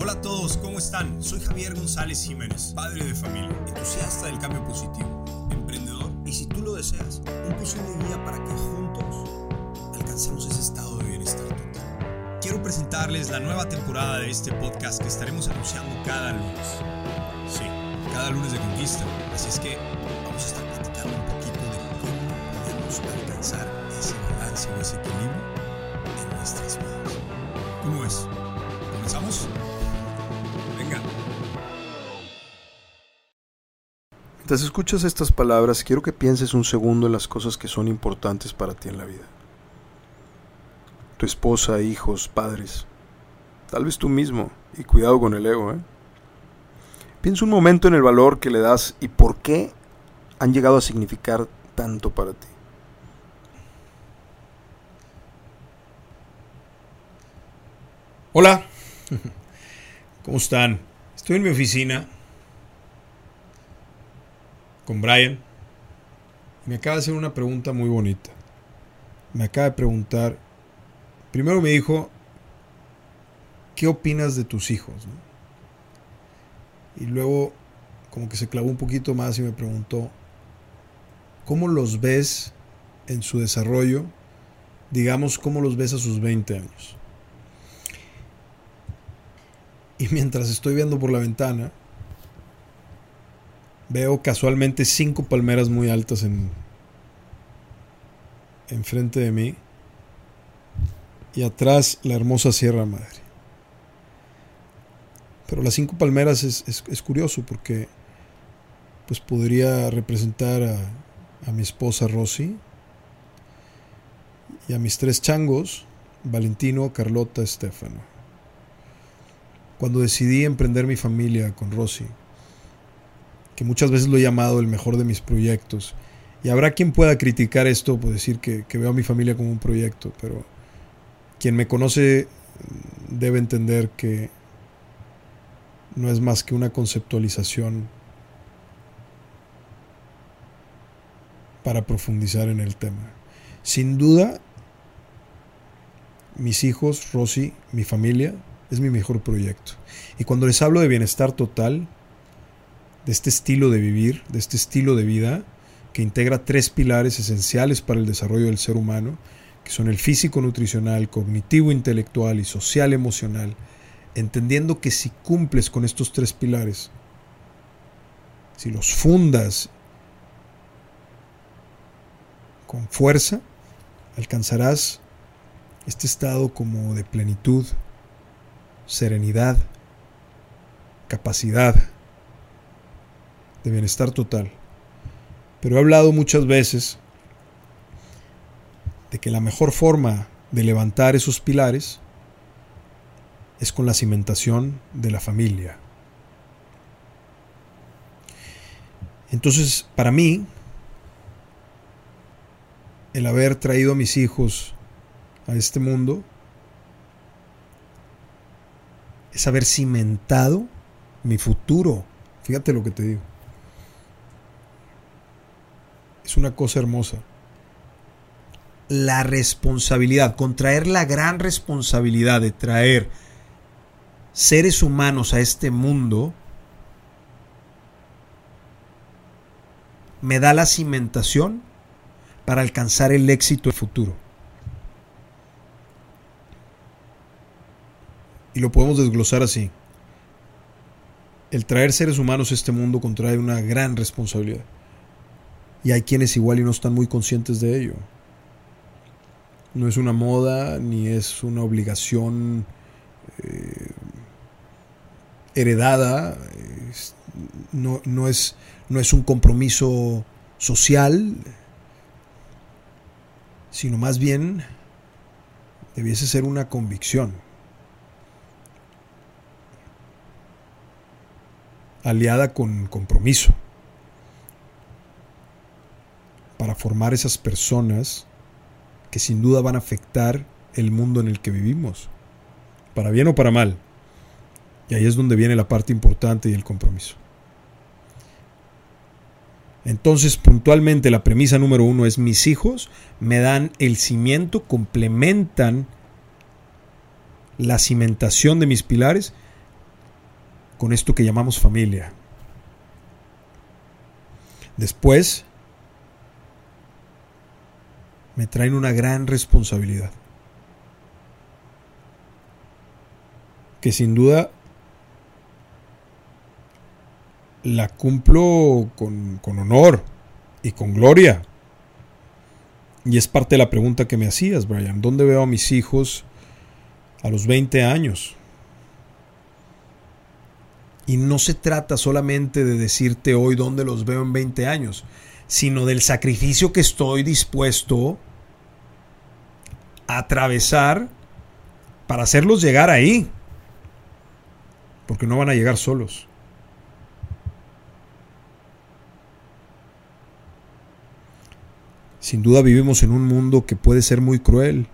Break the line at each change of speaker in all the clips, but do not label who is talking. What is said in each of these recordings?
Hola a todos, ¿cómo están? Soy Javier González Jiménez, padre de familia, entusiasta del cambio positivo, emprendedor y si tú lo deseas, un posible guía para que juntos alcancemos ese estado de bienestar total. Quiero presentarles la nueva temporada de este podcast que estaremos anunciando cada lunes. Sí, cada lunes de conquista. Así es que vamos a estar platicando un poquito de cómo podemos alcanzar ese balance o ese equilibrio en nuestras vidas. ¿Cómo es? ¿Comenzamos?
Mientras escuchas estas palabras, quiero que pienses un segundo en las cosas que son importantes para ti en la vida. Tu esposa, hijos, padres. Tal vez tú mismo. Y cuidado con el ego, ¿eh? Piensa un momento en el valor que le das y por qué han llegado a significar tanto para ti.
Hola, ¿cómo están? Estoy en mi oficina con Brian me acaba de hacer una pregunta muy bonita. Me acaba de preguntar, primero me dijo, ¿qué opinas de tus hijos? Y luego como que se clavó un poquito más y me preguntó, ¿cómo los ves en su desarrollo? Digamos, ¿cómo los ves a sus 20 años? Y mientras estoy viendo por la ventana, veo casualmente cinco palmeras muy altas en enfrente de mí y atrás la hermosa Sierra Madre. Pero las cinco palmeras es, es, curioso porque pues podría representar a, a mi esposa Rosy y a mis tres changos, Valentino, Carlota, Estefano cuando decidí emprender mi familia con Rosy, que muchas veces lo he llamado el mejor de mis proyectos. Y habrá quien pueda criticar esto, por decir que, que, veo a mi familia como un proyecto, pero quien me conoce debe entender que no es más que una conceptualización para profundizar en el tema. Sin duda, mis hijos, Rosy, mi familia, es mi mejor proyecto. Y cuando les hablo de bienestar total, de este estilo de vivir, de este estilo de vida, que integra tres pilares esenciales para el desarrollo del ser humano, que son el físico nutricional, cognitivo intelectual y social emocional, entendiendo que si cumples con estos tres pilares, si los fundas con fuerza, alcanzarás este estado como de plenitud, serenidad, capacidad de bienestar total. Pero he hablado muchas veces de que la mejor forma de levantar esos pilares es con la cimentación de la familia. Entonces, para mí, el haber traído a mis hijos a este mundo es haber cimentado mi futuro. Fíjate lo que te digo. Es una cosa hermosa. La responsabilidad, contraer la gran responsabilidad de traer seres humanos a este mundo, me da la cimentación para alcanzar el éxito del futuro. Y lo podemos desglosar así. El traer seres humanos a este mundo contrae una gran responsabilidad. Y hay quienes igual y no están muy conscientes de ello. No es una moda ni es una obligación eh, heredada. No, no, es, no es un compromiso social, sino más bien debiese ser una convicción. aliada con compromiso para formar esas personas que sin duda van a afectar el mundo en el que vivimos, para bien o para mal. Y ahí es donde viene la parte importante y el compromiso. Entonces, puntualmente, la premisa número uno es mis hijos me dan el cimiento, complementan la cimentación de mis pilares
con esto que llamamos familia. Después me traen una gran responsabilidad. Que sin duda la cumplo con, con honor y con gloria. Y es parte de la pregunta que me hacías, Brian. ¿Dónde veo a mis hijos a los 20 años? Y no se trata solamente de decirte hoy dónde los veo en 20 años, sino del sacrificio que estoy dispuesto atravesar para hacerlos llegar ahí. Porque no van a llegar solos. Sin duda vivimos en un mundo que puede ser muy cruel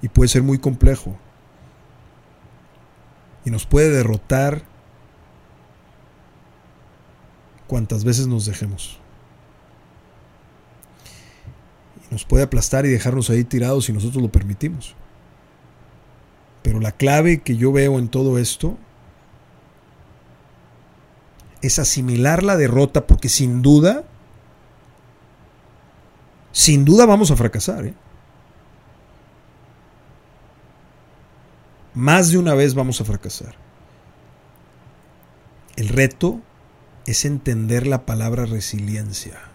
y puede ser muy complejo. Y nos puede derrotar cuantas veces nos dejemos. Y nos puede aplastar y dejarnos ahí tirados si nosotros lo permitimos. Pero la clave que yo veo en todo esto es asimilar la derrota porque sin duda sin duda vamos a fracasar. ¿eh? Más de una vez vamos a fracasar. El reto es entender la palabra resiliencia.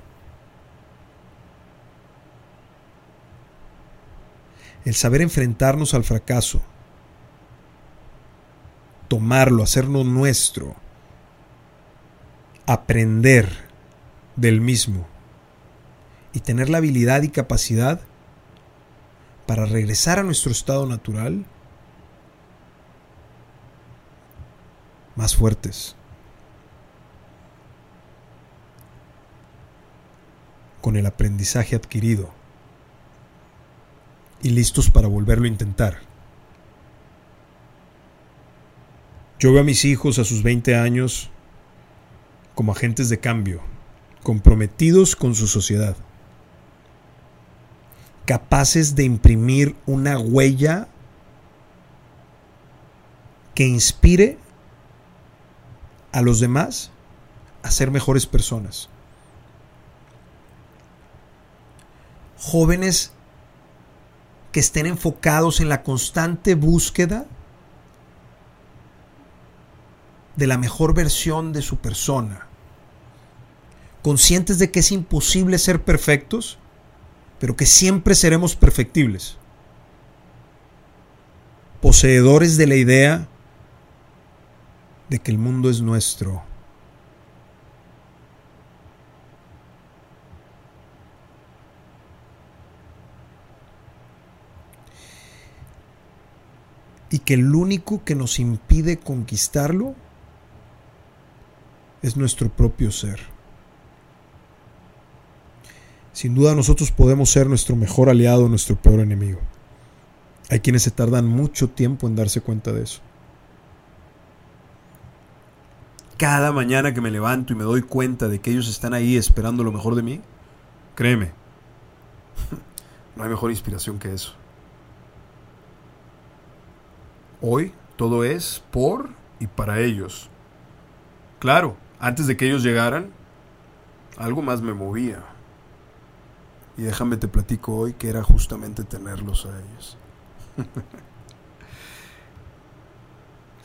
El saber enfrentarnos al fracaso, tomarlo, hacerlo nuestro, aprender del mismo y tener la habilidad y capacidad para regresar a nuestro estado natural más fuertes, con el aprendizaje adquirido y listos para volverlo a intentar. Yo veo a mis hijos a sus 20 años como agentes de cambio, comprometidos con su sociedad capaces de imprimir una huella que inspire a los demás a ser mejores personas. Jóvenes que estén enfocados en la constante búsqueda de la mejor versión de su persona, conscientes de que es imposible ser perfectos, pero que siempre seremos perfectibles. Poseedores de la idea de que el mundo es nuestro. Y que el único que nos impide conquistarlo es nuestro propio ser. Sin duda nosotros podemos ser nuestro mejor aliado, nuestro peor enemigo. Hay quienes se tardan mucho tiempo en darse cuenta de eso. Cada mañana que me levanto y me doy cuenta de que ellos están ahí esperando lo mejor de mí, créeme, no hay mejor inspiración que eso. Hoy todo es por y para ellos. Claro, antes de que ellos llegaran, algo más me movía. Y déjame te platico hoy que era justamente tenerlos a ellos.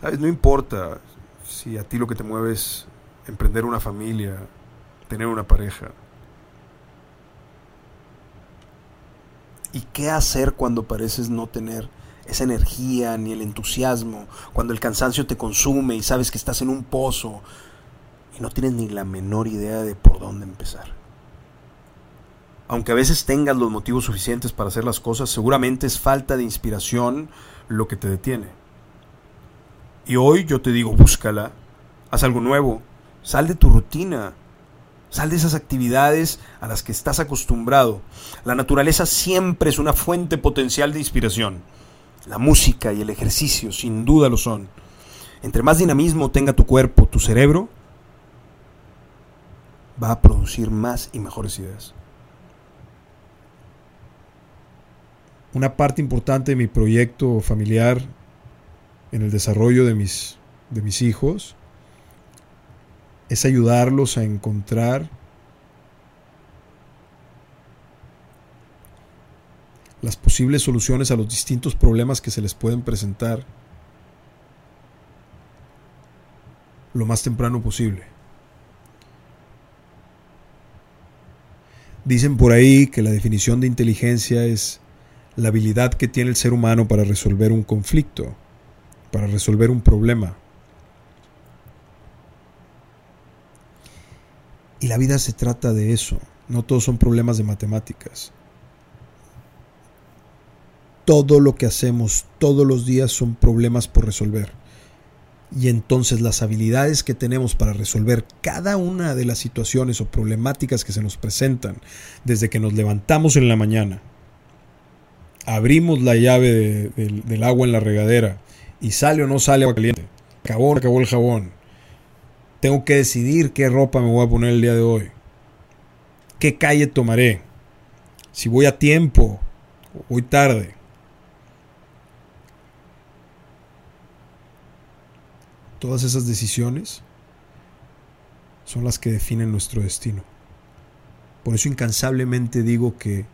¿Sabes? No importa si a ti lo que te mueve es emprender una familia, tener una pareja. ¿Y qué hacer cuando pareces no tener esa energía ni el entusiasmo? Cuando el cansancio te consume y sabes que estás en un pozo y no tienes ni la menor idea de por dónde empezar aunque a veces tengas los motivos suficientes para hacer las cosas, seguramente es falta de inspiración lo que te detiene. Y hoy yo te digo, búscala, haz algo nuevo, sal de tu rutina, sal de esas actividades a las que estás acostumbrado. La naturaleza siempre es una fuente potencial de inspiración. La música y el ejercicio sin duda lo son. Entre más dinamismo tenga tu cuerpo, tu cerebro, va a producir más y mejores ideas. una parte importante de mi proyecto familiar en el desarrollo de mis, de mis hijos es ayudarlos a encontrar las posibles soluciones a los distintos problemas que se les pueden presentar lo más temprano posible. Dicen por ahí que la definición de inteligencia es la habilidad que tiene el ser humano para resolver un conflicto, para resolver un problema. Y la vida se trata de eso. No todos son problemas de matemáticas. Todo lo que hacemos todos los días son problemas por resolver. Y entonces las habilidades que tenemos para resolver cada una de las situaciones o problemáticas que se nos presentan desde que nos levantamos en la mañana, abrimos la llave del agua en la regadera y sale o no sale agua caliente, acabó acabó el jabón, tengo que decidir qué ropa me voy a poner el día de hoy, qué calle tomaré, si voy a tiempo o voy tarde Todas esas decisiones son las que definen nuestro destino. Por eso incansablemente digo que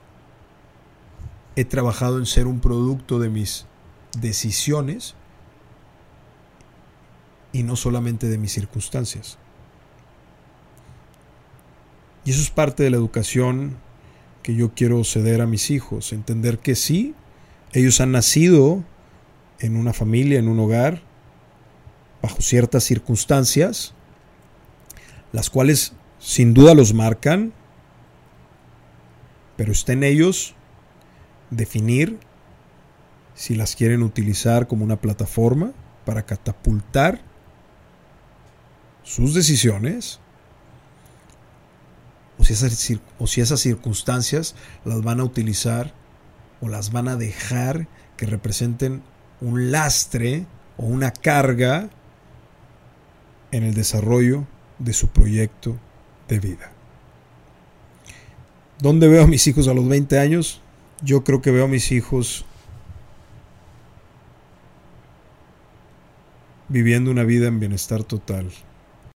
he trabajado en ser un producto de mis decisiones y no solamente de mis circunstancias. Y eso es parte de la educación que yo quiero ceder a mis hijos, entender que sí, ellos han nacido en una familia, en un hogar, bajo ciertas circunstancias, las cuales sin duda los marcan, pero está en ellos definir si las quieren utilizar como una plataforma para catapultar sus decisiones o si, esas, o si esas circunstancias las van a utilizar o las van a dejar que representen un lastre o una carga en el desarrollo de su proyecto de vida. ¿Dónde veo a mis hijos a los 20 años? Yo creo que veo a mis hijos viviendo una vida en bienestar total,